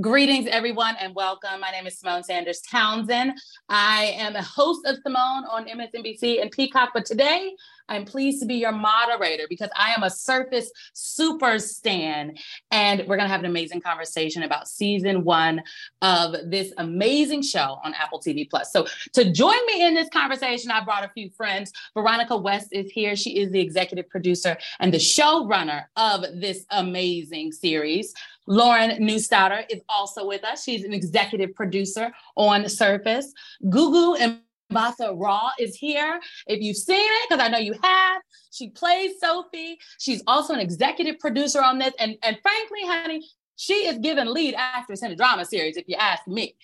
Greetings, everyone, and welcome. My name is Symone Sanders Townsend. I am a host of Symone on MSNBC and Peacock, but today I'm pleased to be your moderator because I am a Surface super stan, and we're going to have an amazing conversation about season one of this amazing show on Apple TV Plus. So, to join me in this conversation, I brought a few friends. Veronica West is here. She is the executive producer and the showrunner of this amazing series. Lauren Neustadter is also with us. She's an executive producer on Surface. Gugu and Mm-hmm. Mbatha Raw is here. If you've seen it, because I know you have, she plays Sophie. She's also an executive producer on this. And, and frankly, honey, she is given lead actress in a drama series, if you ask me.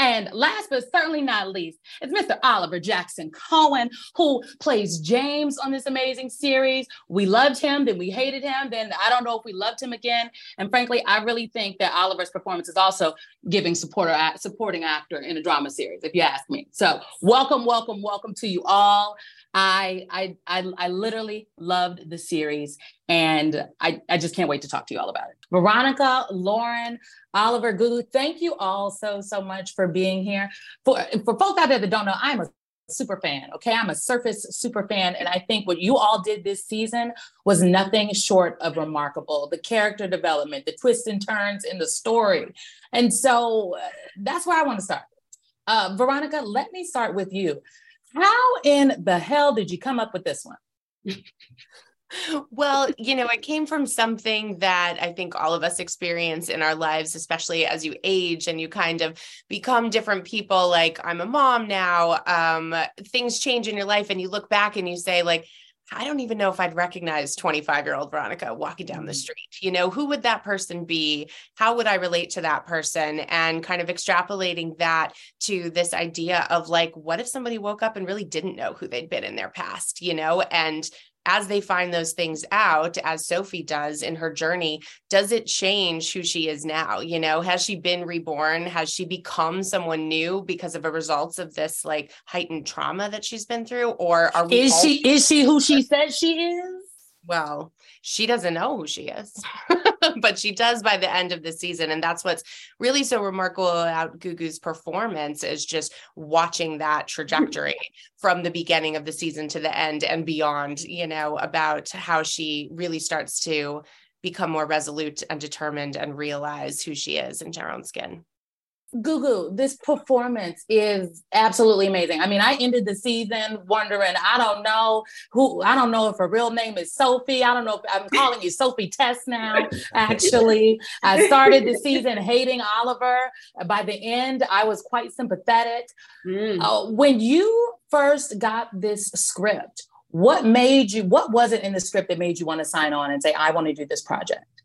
And last but certainly not least, it's Mr. Oliver Jackson Cohen, who plays James on this amazing series. We loved him, then we hated him, then I don't know if we loved him again. And frankly, I really think that Oliver's performance is also giving supporter supporting actor in a drama series, if you ask me. So welcome, welcome, welcome to you all. I I I, I literally loved the series, and I, I just can't wait to talk to you all about it. Veronica, Lauren, Oliver, Gugu, thank you all so so much for being here. For for folks out there that don't know, I'm a super fan. Okay, I'm a Surface super fan, and I think what you all did this season was nothing short of remarkable. The character development, the twists and turns in the story, and so uh, that's where I want to start. Uh, Veronica, let me start with you. How in the hell did you come up with this one? well, you know, it came from something that I think all of us experience in our lives, especially as you age and you kind of become different people. Like, I'm a mom now. Um, things change in your life, and you look back and you say, like, I don't even know if I'd recognize 25 year old Veronica walking down the mm. street. You know, who would that person be? How would I relate to that person? And kind of extrapolating that to this idea of like, what if somebody woke up and really didn't know who they'd been in their past, you know, and as they find those things out, as Sophie does in her journey, does it change who she is now? You know, has she been reborn? Has she become someone new because of the results of this like heightened trauma that she's been through? Or are we is she is she who she says she is? Well, she doesn't know who she is, but she does by the end of the season. And that's what's really so remarkable about Gugu's performance is just watching that trajectory from the beginning of the season to the end and beyond, you know, about how she really starts to become more resolute and determined and realize who she is in own skin. Gugu, this performance is absolutely amazing. I mean, I ended the season wondering, I don't know who, I don't know if her real name is Sophie. I don't know if I'm calling you Sophie Tess now, actually. I started the season hating Oliver. By the end, I was quite sympathetic. Mm. Uh, when you first got this script, what made you, what was it in the script that made you want to sign on and say, I want to do this project?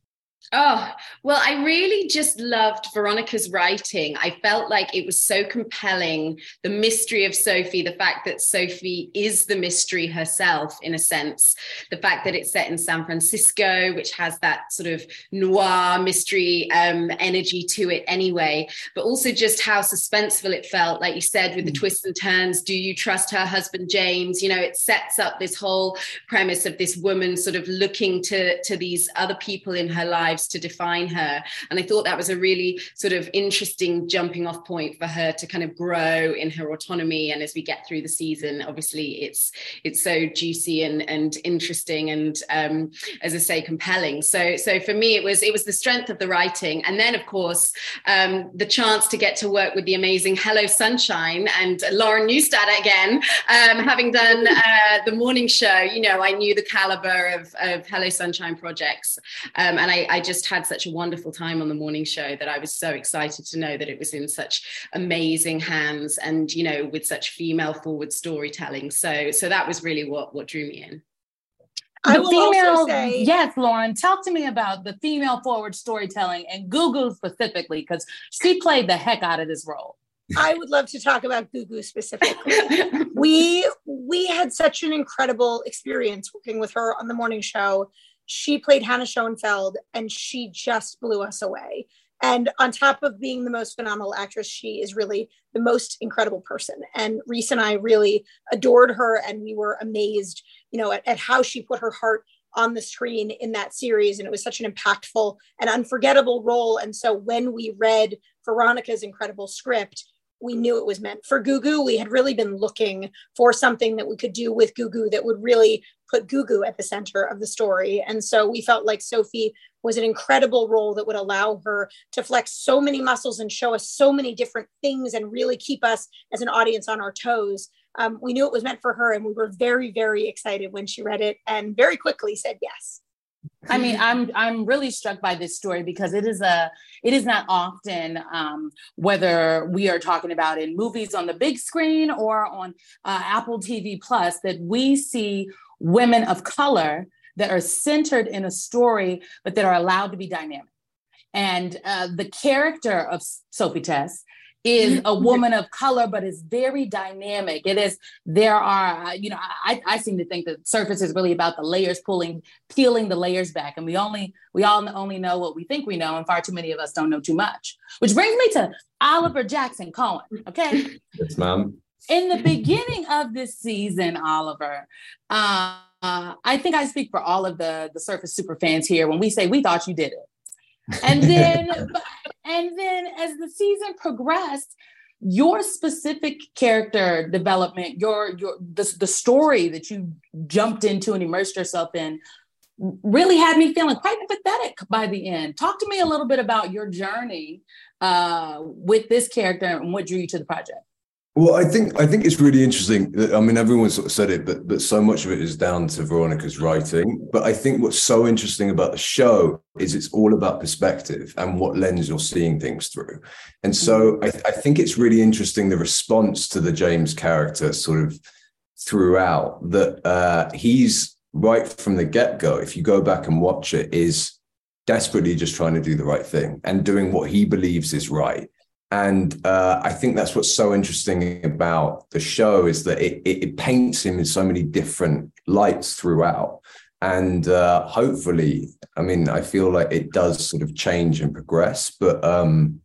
Oh, well, I really just loved Veronica's writing. I felt like it was so compelling. The mystery of Sophie, the fact that Sophie is the mystery herself, in a sense, the fact that it's set in San Francisco, which has that sort of noir mystery um, energy to it anyway, but also just how suspenseful it felt, like you said, with the mm. twists and turns. Do you trust her husband, James? You know, it sets up this whole premise of this woman sort of looking to, to these other people in her life lives to define her. And I thought that was a really sort of interesting jumping off point for her to kind of grow in her autonomy. And as we get through the season, obviously it's it's so juicy and and interesting and um, as I say, compelling. So so for me, it was it was the strength of the writing, and then of course um, the chance to get to work with the amazing Hello Sunshine and Lauren Neustadter again, um, having done uh, the morning show. You know, I knew the caliber of, of Hello Sunshine projects, um, and I, I just had such a wonderful time on the morning show that I was so excited to know that it was in such amazing hands and you know with such female forward storytelling. So so that was really what what drew me in. I will female, say, yes, Lauren, talk to me about the female forward storytelling and Gugu specifically, because she played the heck out of this role. I would love to talk about Gugu specifically. we we had such an incredible experience working with her on the morning show she played Hannah Shoenfeld and she just blew us away. And on top of being the most phenomenal actress, she is really the most incredible person. And Reese and I really adored her and we were amazed, you know, at, at how she put her heart on the screen in that series. And it was such an impactful and unforgettable role. And so when we read Veronica's incredible script, we knew it was meant for Gugu. We had really been looking for something that we could do with Gugu that would really put Gugu at the center of the story. And so we felt like Sophie was an incredible role that would allow her to flex so many muscles and show us so many different things and really keep us as an audience on our toes. Um, we knew it was meant for her and we were very, very excited when she read it and very quickly said yes. I mean, I'm I'm really struck by this story because it is a it is not often um, whether we are talking about in movies on the big screen or on uh, Apple TV Plus that we see women of color that are centered in a story, but that are allowed to be dynamic. And uh, the character of Sophie Tess is a woman of color, but is very dynamic. It is, there are, uh, you know, I, I seem to think that surface is really about the layers pulling, peeling the layers back. And we only, we all only know what we think we know. And far too many of us don't know too much, which brings me to Oliver Jackson Cohen. Okay. Yes, ma'am. In the beginning of this season, Oliver, uh, I think I speak for all of the, the surface super fans here when we say we thought you did it and then and then as the season progressed your specific character development your your the, the story that you jumped into and immersed yourself in really had me feeling quite empathetic by the end. Talk to me a little bit about your journey uh, with this character and what drew you to the project well, I think I think it's really interesting. I mean, everyone sort of said it, but but so much of it is down to Veronica's writing. But I think what's so interesting about the show is it's all about perspective and what lens you're seeing things through. And so mm-hmm. I, I think it's really interesting the response to the James character sort of throughout that uh, he's right from the get go. If you go back and watch it, is desperately just trying to do the right thing and doing what he believes is right and uh, I think that's what's so interesting about the show is that it, it, it paints him in so many different lights throughout. And uh, hopefully, I mean, I feel like it does sort of change and progress, but um,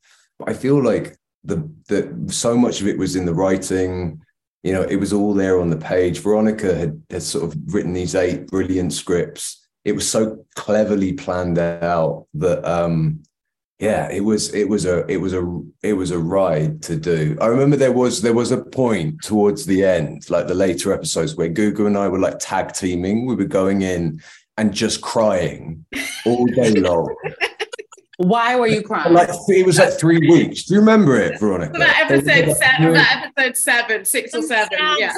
I feel like the the so much of it was in the writing. You know, it was all there on the page. Veronica had, had sort of written these eight brilliant scripts. It was so cleverly planned out that um, yeah it was it was a it was a it was a ride to do i remember there was there was a point towards the end like the later episodes where gugu and i were like tag teaming we were going in and just crying all day long why were you crying? Like it was like three weeks. Do you remember it, Veronica? that episode seven, that episode seven, six or seven. Yeah,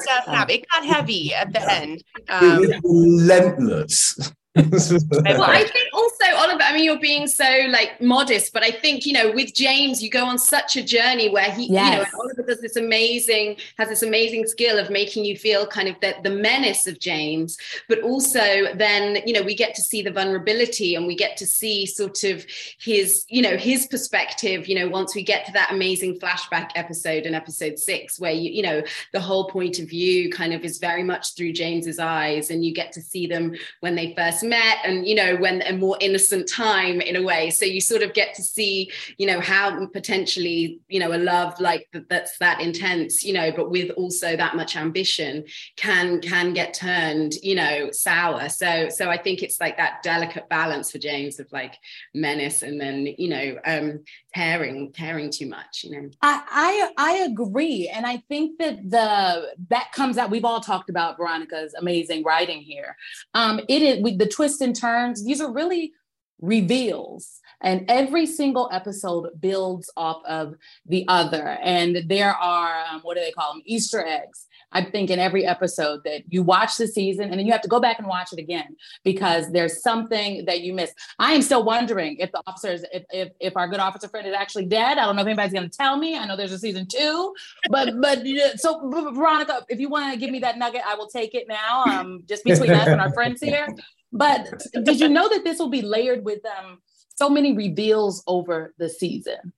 it got heavy at the end. Um, it was um, relentless well, I think also, Oliver, I mean, you're being so like modest, but I think, you know, with James, you go on such a journey where he, yes. you know, Oliver does this amazing, has this amazing skill of making you feel kind of the, the menace of James, but also then, you know, we get to see the vulnerability and we get to see sort of his, you know, his perspective, you know, once we get to that amazing flashback episode in episode six, where you, you know, the whole point of view kind of is very much through James's eyes and you get to see them when they first met and you know when a more innocent time in a way. So you sort of get to see you know how potentially you know a love like that's that intense you know but with also that much ambition can can get turned you know sour. So so i think it's like that delicate balance for james of like menace and then you know um caring tearing too much you know. I i, I agree. And i think that the that comes out we've all talked about veronica's amazing writing here. Um it is with the twists and turns. These are really reveals. And every single episode builds off of the other. And there are, um, what do they call them? Easter eggs. I think in every episode that you watch the season and then you have to go back and watch it again because there's something that you miss. I am still wondering if the officers, if, if, if our good officer friend is actually dead. I don't know if anybody's going to tell me. I know there's a season two, but, but so Veronica, if you want to give me that nugget, I will take it now. Um, just between us and our friends here. But did you know that this will be layered with um, so many reveals over the season?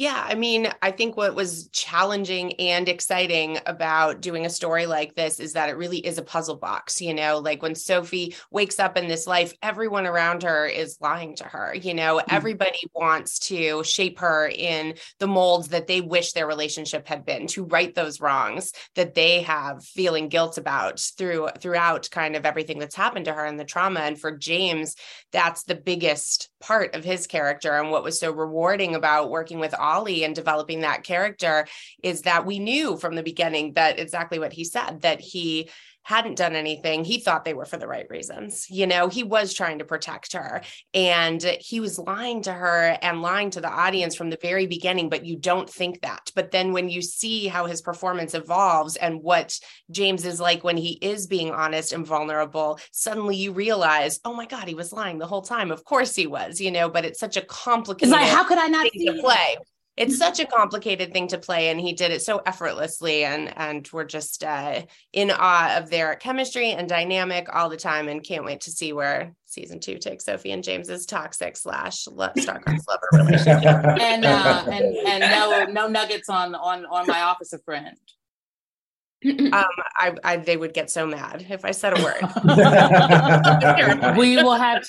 Yeah, I mean, I think what was challenging and exciting about doing a story like this is that it really is a puzzle box. You know, like when Sophie wakes up in this life, everyone around her is lying to her. You know, mm-hmm. everybody wants to shape her in the molds that they wish their relationship had been, to right those wrongs that they have feeling guilt about through throughout kind of everything that's happened to her and the trauma. And for James, that's the biggest part of his character. And what was so rewarding about working with Ollie and developing that character is that we knew from the beginning that exactly what he said that he hadn't done anything. He thought they were for the right reasons. You know, he was trying to protect her and he was lying to her and lying to the audience from the very beginning, but you don't think that. But then when you see how his performance evolves and what James is like when he is being honest and vulnerable, suddenly you realize, oh my God, he was lying the whole time. Of course he was, you know, but it's such a complicated it's like, how could I not see play? It's such a complicated thing to play and he did it so effortlessly and and we're just uh, in awe of their chemistry and dynamic all the time and can't wait to see where season two takes sophie and james's toxic slash star-crossed lover relationship and uh, and and no no nuggets on on on my officer friend um, I, I, they would get so mad if I said a word. we will have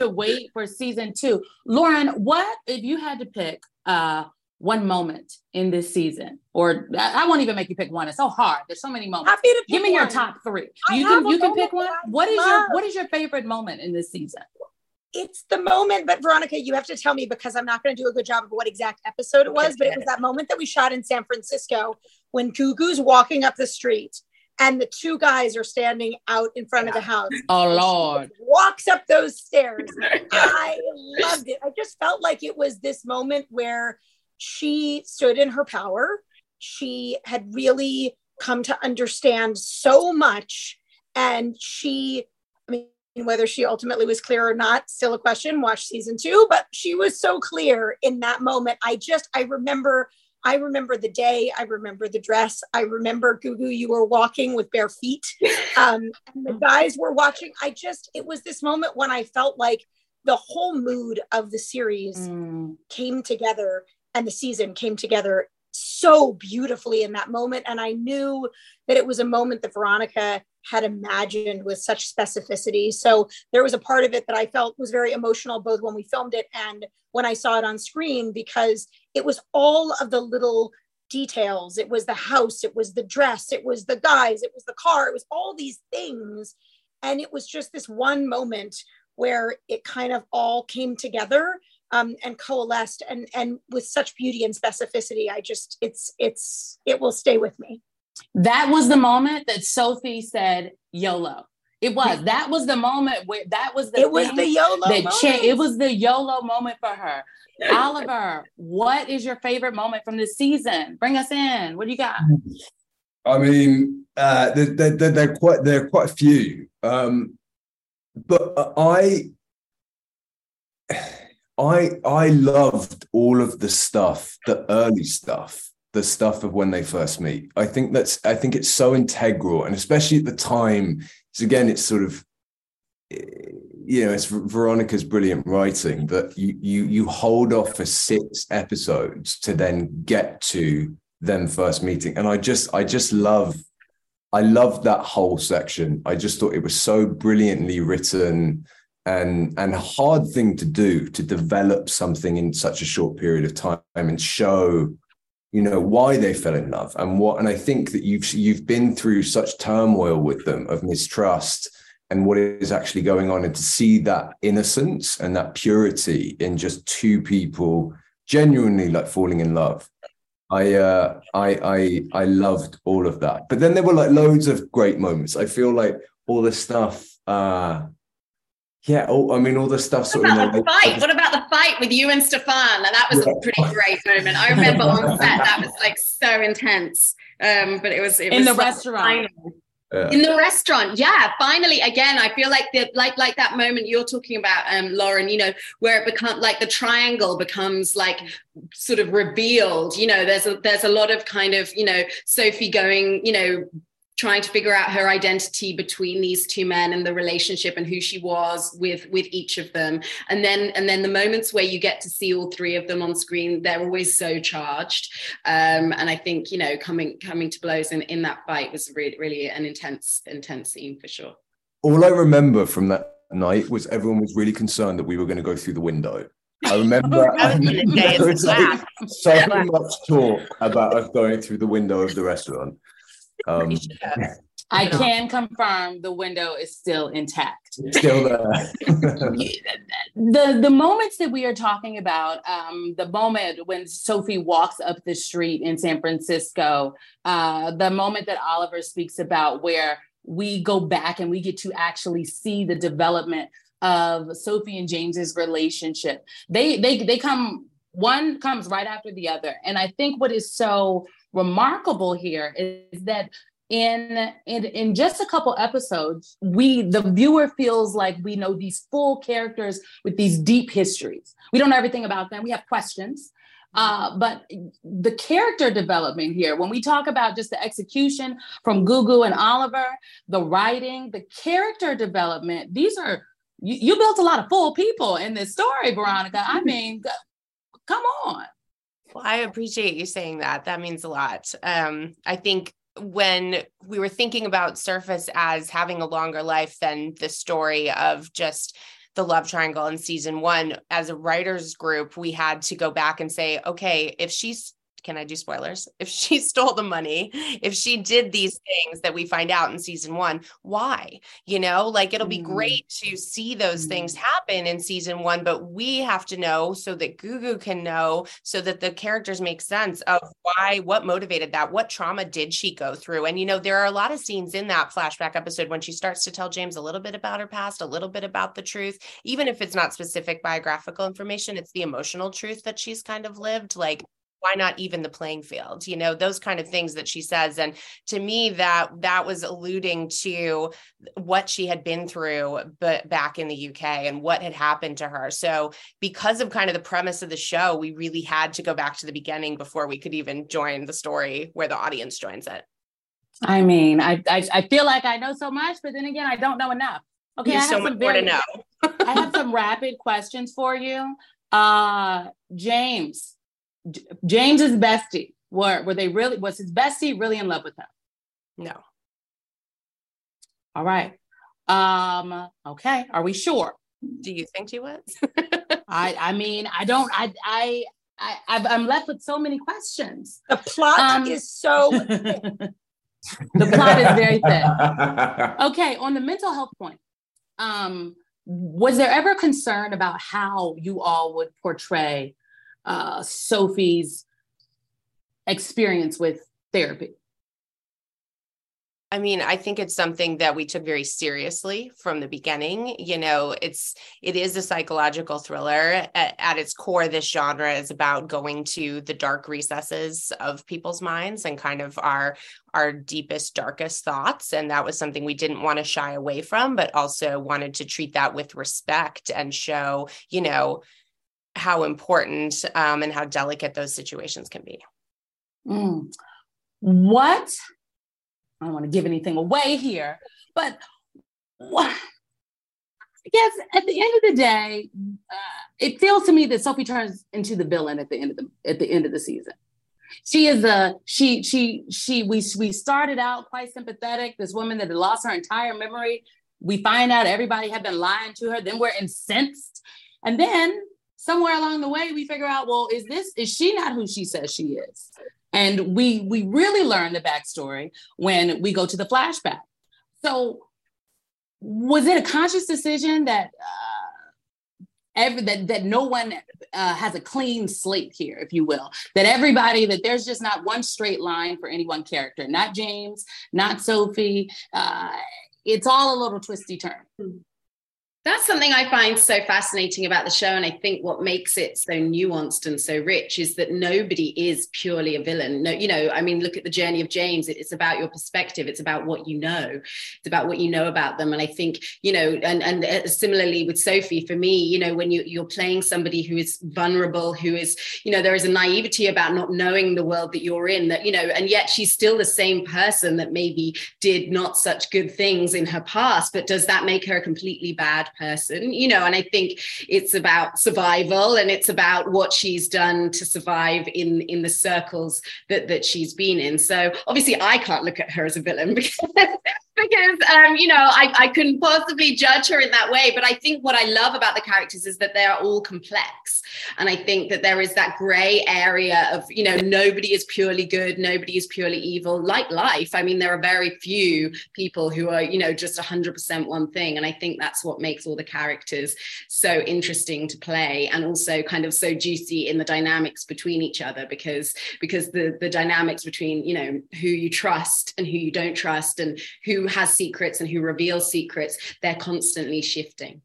to wait for season two. Lauren, what if you had to pick uh, one moment in this season, or I, won't even make you pick one. It's so hard. There's so many moments. Happy to Give me one. your top three. I you can you can pick one. What is your what is your favorite moment in this season? It's the moment, but Veronica, you have to tell me because I'm not going to do a good job of what exact episode it was, but it was that moment that we shot in San Francisco when Gugu's walking up the street and the two guys are standing out in front of the house. Oh Lord. Walks up those stairs. I loved it. I just felt like it was this moment where she stood in her power. She had really come to understand so much. And she, I mean, whether she ultimately was clear or not, still a question. Watch season two, but she was so clear in that moment. I just, I remember, I remember the day. I remember the dress. I remember Gugu, you were walking with bare feet. Um, and the guys were watching. I just, it was this moment when I felt like the whole mood of the series mm. came together and the season came together so beautifully in that moment. And I knew that it was a moment that Veronica had imagined with such specificity. So there was a part of it that I felt was very emotional, both when we filmed it and when I saw it on screen, because it was all of the little details. It was the house, it was the dress, it was the guys, it was the car, it was all these things. And it was just this one moment where it kind of all came together um, and coalesced and and with such beauty and specificity i just it's it's it will stay with me. That was the moment that sophie said yolo. It was that was the moment where that was the it was the yolo that cha- it was the yolo moment for her. Oliver what is your favorite moment from this season? Bring us in. What do you got? I mean uh they're, they're, they're quite they're quite a few. Um but i I I loved all of the stuff, the early stuff, the stuff of when they first meet. I think that's I think it's so integral, and especially at the time. So again, it's sort of eh, you know, it's Veronica's brilliant writing that you you you hold off for six episodes to then get to them first meeting, and I just I just love I love that whole section. I just thought it was so brilliantly written and and hard thing to do to develop something in such a short period of time and show you know why they fell in love and what and i think that you've you've been through such turmoil with them of mistrust and what is actually going on and to see that innocence and that purity in just two people genuinely like falling in love I uh I I I loved all of that. But then there were like loads of great moments. I feel like all the stuff uh yeah, oh, I mean, all the stuff. What about the fight? What about the fight with you and Stephan? And that was yeah. a pretty great moment. I remember on set that was like so intense. Um, but it was it in was the restaurant. Yeah. In the restaurant, yeah. Finally, again, I feel like the like like that moment you're talking about, um, Lauren. You know, where it becomes like the triangle becomes like sort of revealed. You know, there's a there's a lot of kind of you know Sophie going, you know, trying to figure out her identity between these two men and the relationship and who she was with with each of them. And then and then the moments where you get to see all three of them on screen they're always so charged. Um, and i think you know coming coming to blows in in that fight was really really an intense intense scene for sure. All i remember from that night was everyone was really concerned that we were going to go through the window. I remember, I remember there was like so much talk about us going through the window of the restaurant. Um, I can confirm the window is still intact. Still there. the the moments that we are talking about, um, the moment when Sophie walks up the street in San Francisco, uh, the moment that Oliver speaks about where we go back and we get to actually see the development of Sophie and James's relationship. They they they come one comes right after the other. And I think what is so remarkable here is that in, in in just a couple episodes we the viewer feels like we know these full characters with these deep histories we don't know everything about them we have questions uh, but the character development here, when we talk about just the execution from Gugu and Oliver, the writing, the character development, these are, you, you built a lot of full people in this story, Veronica. I mean, come on. Well, I appreciate you saying that. That means a lot. Um, I think when we were thinking about Surface as having a longer life than the story of just the love triangle in season one, as a writers group, we had to go back and say, okay, if she's can I do spoilers? If she stole the money, if she did these things that we find out in season one, why? You know, like it'll be mm. great to see those mm. things happen in season one, but we have to know so that Gugu can know so that the characters make sense of why, what motivated that, what trauma did she go through? And, you know, there are a lot of scenes in that flashback episode when she starts to tell James a little bit about her past, a little bit about the truth, even if it's not specific biographical information, it's the emotional truth that she's kind of lived. Like, why not even the playing field you know those kind of things that she says and to me that that was alluding to what she had been through but back in the UK and what had happened to her so because of kind of the premise of the show we really had to go back to the beginning before we could even join the story where the audience joins it I mean, I, I, I feel like I know so much, but then again, I don't know enough. Okay, There's I have so much more to know. I have some rapid questions for you. Uh, James, James's bestie, were were they really was his bestie really in love with him? No. All right. Um, okay. Are we sure? Do you think he was? I I mean, I don't I I I I'm left with so many questions. The plot um, is so the plot is very thin. Okay, on the mental health point, um, was there ever concern about how you all would portray uh, Sophie's experience with therapy? I mean, I think it's something that we took very seriously from the beginning. You know, it's it is a psychological thriller. At, at, its core, this genre is about going to the dark recesses of people's minds and kind of our our deepest, darkest thoughts. And that was something we didn't want to shy away from, but also wanted to treat that with respect and show, you know, how important um, and how delicate those situations can be. Mm. What? I don't want to give anything away here, but what? I guess at the end of the day, uh, it feels to me that Sophie turns into the villain at the end of the at the end of the season. She is a she she she we we started out quite sympathetic. This woman that had lost her entire memory. We find out everybody had been lying to her. Then we're incensed, and then somewhere along the way we figure out well is this is she not who she says she is? And we we really learn the backstory when we go to the flashback. So was it a conscious decision that uh, every that that no one uh, has a clean slate here if you will? That everybody that there's just not one straight line for any one character not james not sophie uh, it's all a little twisty turn That's something I find so fascinating about the show. And I think what makes it so nuanced and so rich is that nobody is purely a villain. No, you know, I mean, look at the journey of James. It's about your perspective. It's about what you know. It's about what you know about them. And I think, you know, and, and uh, similarly with Sophie, for me, you know, when you, you're playing somebody who is vulnerable, who is, you know, there is a naivety about not knowing the world that you're in that, you know, and yet she's still the same person that maybe did not such good things in her past. But does that make her a completely bad person you know and i think it's about survival and it's about what she's done to survive in in the circles that that she's been in. So obviously i can't look at her as a villain because because um, you know I, I couldn't possibly judge her in that way but i think what i love about the characters is that they're all complex. And i think that there is that gray area of you know nobody is purely good nobody is purely evil like life. I mean there are very few people who are you know just 100% one thing. And i think that's what makes all the characters so interesting to play and also kind of so juicy in the dynamics between each other because because the the dynamics between you know who you trust and who you don't trust and who has secrets and who reveals secrets, they're constantly shifting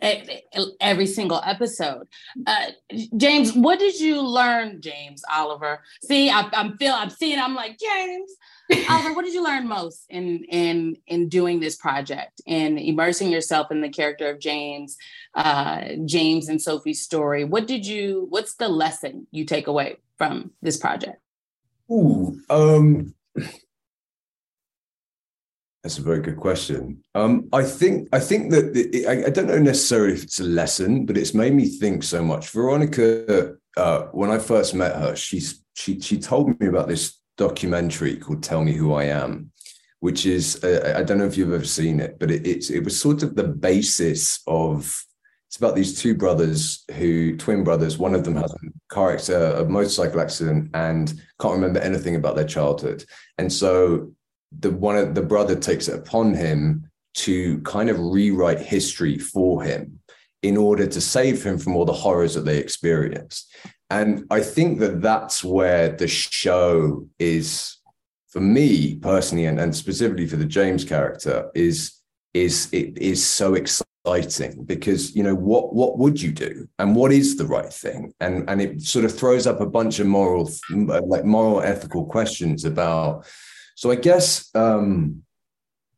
every single episode. Uh, James, what did you learn, James Oliver? See, I, am feel I'm seeing. I'm like James Oliver. what did you learn most in in in doing this project and immersing yourself in the character of James, uh, James and Sophie's story? What did you? What's the lesson you take away from this project? Ooh, um, that's a very good question. Um, I think I think that it, I, I, don't know necessarily if it's a lesson, but it's made me think so much. Veronica, uh, when I first met her, she's she she told me about this documentary called "Tell Me Who I Am," which is uh, I don't know if you've ever seen it, but it, it's it was sort of the basis of. It's about these two brothers who twin brothers. One of them has a car accident, a motorcycle accident, and can't remember anything about their childhood. And so the one of the brother takes it upon him to kind of rewrite history for him in order to save him from all the horrors that they experienced. And I think that that's where the show is, for me personally, and, and specifically for the James character, is is it is so exciting because you know what what would you do and what is the right thing and and it sort of throws up a bunch of moral like moral ethical questions about so I guess um,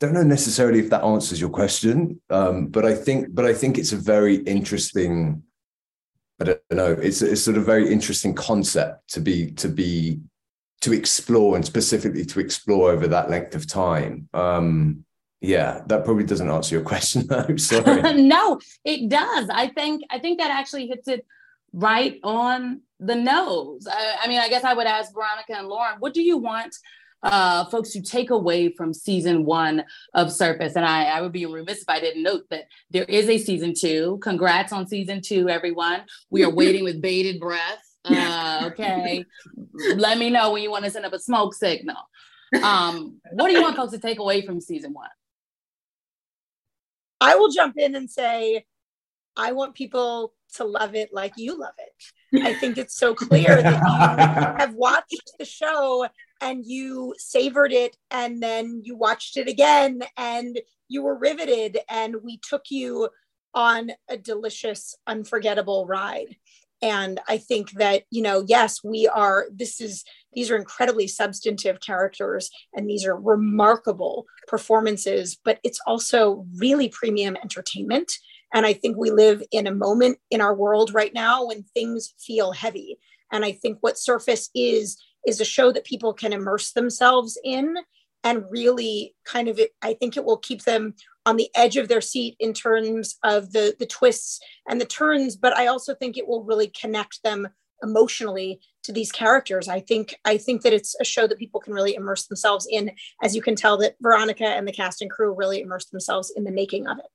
don't know necessarily if that answers your question, um, but I think but I think it's a very interesting. I don't know. It's it's sort of very interesting concept to be to be to explore and specifically to explore over that length of time. Um, yeah, that probably doesn't answer your question though. Sorry. no, it does. I think I think that actually hits it right on the nose. I, I, mean, I guess I would ask Veronica and Lauren, what do you want uh, folks to take away from season one of Surface. And I, I would be remiss if I didn't note that there is a season two. Congrats on season two, everyone. We are waiting with bated breath. Uh, okay. Let me know when you want to send up a smoke signal. Um, what do you want folks to take away from season one? I will jump in and say, I want people to love it like you love it. I think it's so clear that you have watched the show and you savored it and then you watched it again and you were riveted and we took you on a delicious unforgettable ride. And i think that you know yes we are this is these are incredibly substantive characters and these are remarkable performances but it's also really premium entertainment. And i think we live in a moment in our world right now when things feel heavy. And i think what surface is is a show that people can immerse themselves in and really kind of it, i think it will keep them on the edge of their seat in terms of the the twists and the turns but i also think it will really connect them emotionally to these characters. I think i think that it's a show that people can really immerse themselves in. As you can tell that veronica and the cast and crew really immerse themselves in the making of it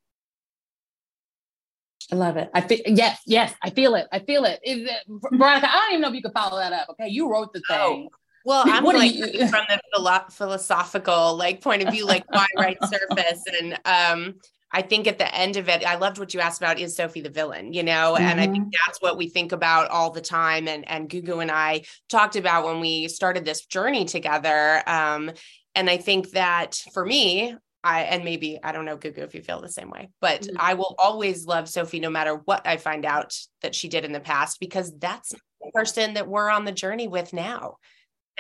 I love it. I feel yes, yes. I feel it. I feel it. Is it Veronica? I don't even know if you could follow that up. Okay, you wrote the oh, thing. Oh. Well, I'm what like you- from the philosophical like point of view, like why write surface, and um, I think at the end of it, I loved what you asked about is Sophie the villain, you know, mm-hmm. and I think mm-hmm. that's what we think about all the time. And and Gugu and I talked about when we started this journey together. Um, and I think that for me, I and maybe I don't know Gugu if you feel the same way, but mm-hmm. I will always love Sophie no matter what I find out that she did in the past because that's the person that we're on the journey with now.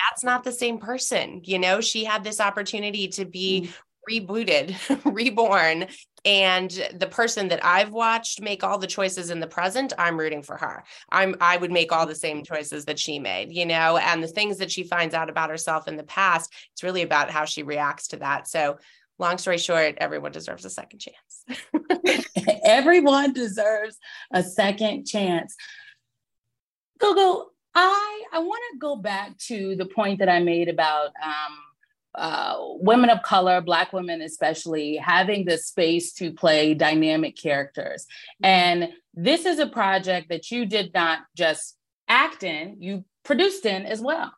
That's not the same person. You know, she had this opportunity to be mm-hmm rebooted, reborn, and the person that I've watched make all the choices in the present, I'm rooting for her. I'm I would make all the same choices that she made, you know, and the things that she finds out about herself in the past, it's really about how she reacts to that. So long story short, everyone deserves a second chance. everyone deserves a second chance. Gugu, I I want to go back to the point that I made about um, uh, women of color, Black women especially, having the space to play dynamic characters. And this is a project that you did not just act in, you produced in as well.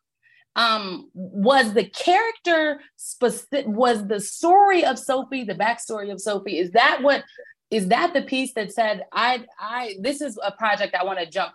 Um, was the character specific, was the story of Sophie, the backstory of Sophie, is that what is that the piece that said I I this is a project I want to jump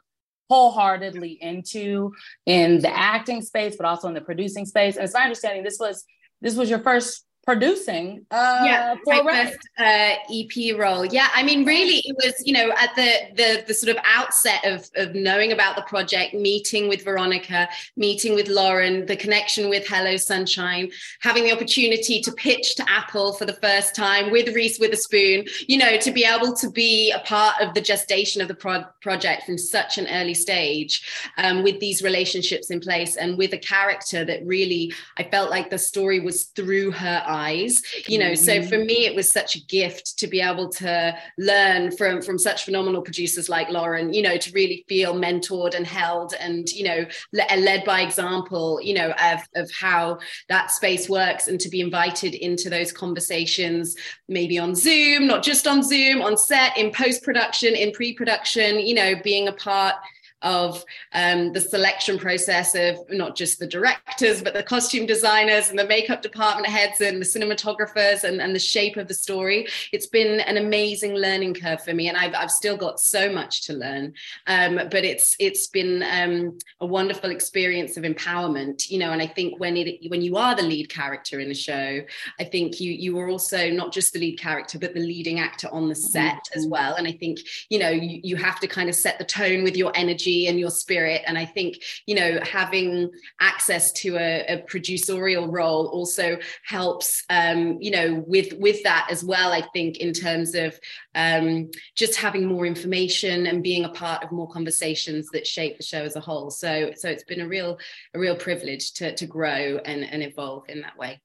wholeheartedly into in the acting space, but also in the producing space. And it's my understanding this was this was your first producing uh, yeah my first uh, ep role yeah i mean really it was you know at the the the sort of outset of of knowing about the project meeting with veronica meeting with lauren the connection with hello sunshine having the opportunity to pitch to apple for the first time with reese witherspoon you know to be able to be a part of the gestation of the pro- project from such an early stage um, with these relationships in place and with a character that really i felt like the story was through her eyes you know mm-hmm. so for me it was such a gift to be able to learn from from such phenomenal producers like lauren you know to really feel mentored and held and you know le- led by example you know of, of how that space works and to be invited into those conversations maybe on zoom not just on zoom on set in post-production in pre-production you know being a part of um, the selection process of not just the directors, but the costume designers and the makeup department heads and the cinematographers and, and the shape of the story. It's been an amazing learning curve for me, and I've, I've still got so much to learn. Um, but it's it's been um, a wonderful experience of empowerment, you know. And I think when it when you are the lead character in a show, I think you you are also not just the lead character, but the leading actor on the set mm-hmm. as well. And I think you know you, you have to kind of set the tone with your energy energy and your spirit. And I think, you know, having access to a, a producerial role also helps, um, you know, with with that as well. I think in terms of um, just having more information and being a part of more conversations that shape the show as a whole. So, so it's been a real a real privilege to to grow and, and evolve in that way.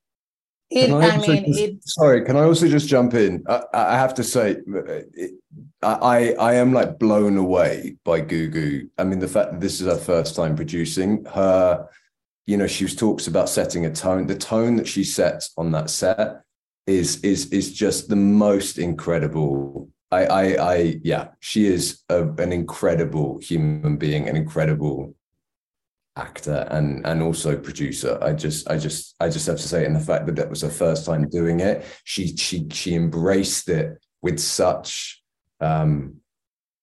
It, I, I, mean, just, it, sorry, can I also just jump in? I, I have to say, it, I I am like blown away by Gugu. I mean, the fact that this is her first time producing her, you know, she talks about setting a tone. The tone that she sets on that set is is is just the most incredible. I I, I yeah, she is a, an incredible human being, an incredible actor and and also producer i just i just i just have to say in the fact that that was her first time doing it she she she embraced it with such um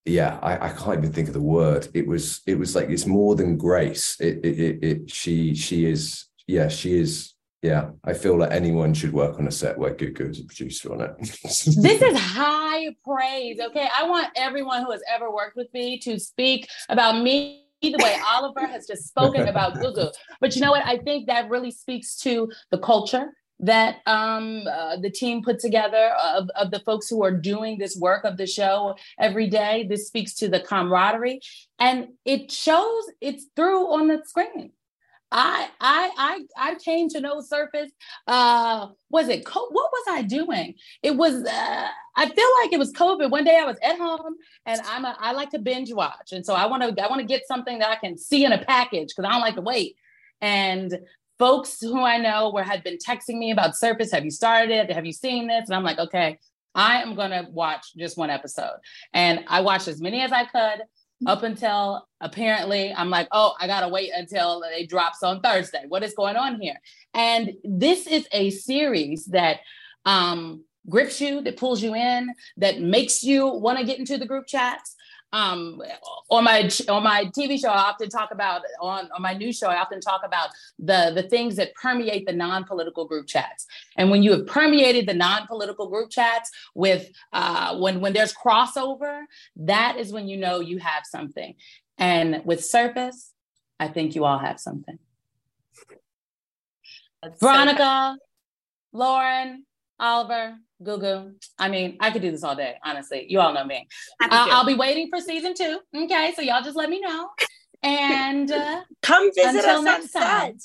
yeah i i can't even think of the word it was it was like it's more than grace it it, it, it she she is yeah she is yeah, I feel like anyone should work on a set where Gugu is a producer on it. this is high praise. Okay. I want everyone who has ever worked with me to speak about me the way Oliver has just spoken about Gugu. But you know what? I think that really speaks to the culture that um, uh, the team put together of, of the folks who are doing this work of the show every day. This speaks to the camaraderie and it shows it's through on the screen. I I I I came to know Surface. Uh, was it co- what was I doing? It was uh, I feel like it was COVID. One day I was at home and I'm a, I like to binge watch, and so I want to I want to get something that I can see in a package because I don't like to wait. And folks who I know were had been texting me about Surface. Have you started it? Have you seen this? And I'm like, okay, I am gonna watch just one episode, and I watched as many as I could up until apparently I'm like, oh, I gotta wait until it drops on Thursday. What is going on here? And this is a series that um, grips you, that pulls you in, that makes you want to get into the group chats. Um, on my on my TV show, I often talk about on, on my news show, I often talk about the the things that permeate the non-political group chats. And when you have permeated the non-political group chats with uh, when when there's crossover, that is when you know you have something. And with Surface, I think you all have something. That's Veronica, so Lauren, Oliver, Gugu. I mean, I could do this all day, honestly. You all know me. Uh, I'll be waiting for season two. Okay, so y'all just let me know. And uh, come visit us on set.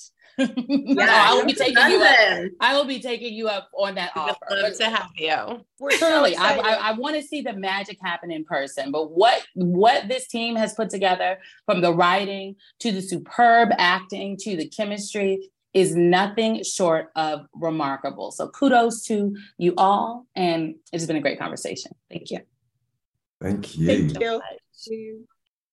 yeah, I will be taking you up. I will be taking you up on that offer. Love to have you. We're Truly, so I, I, I want to see the magic happen in person. But what what this team has put together, from the writing to the superb acting to the chemistry, is nothing short of remarkable. So kudos to you all. And it's been a great conversation. Thank you. Thank you. Thank you.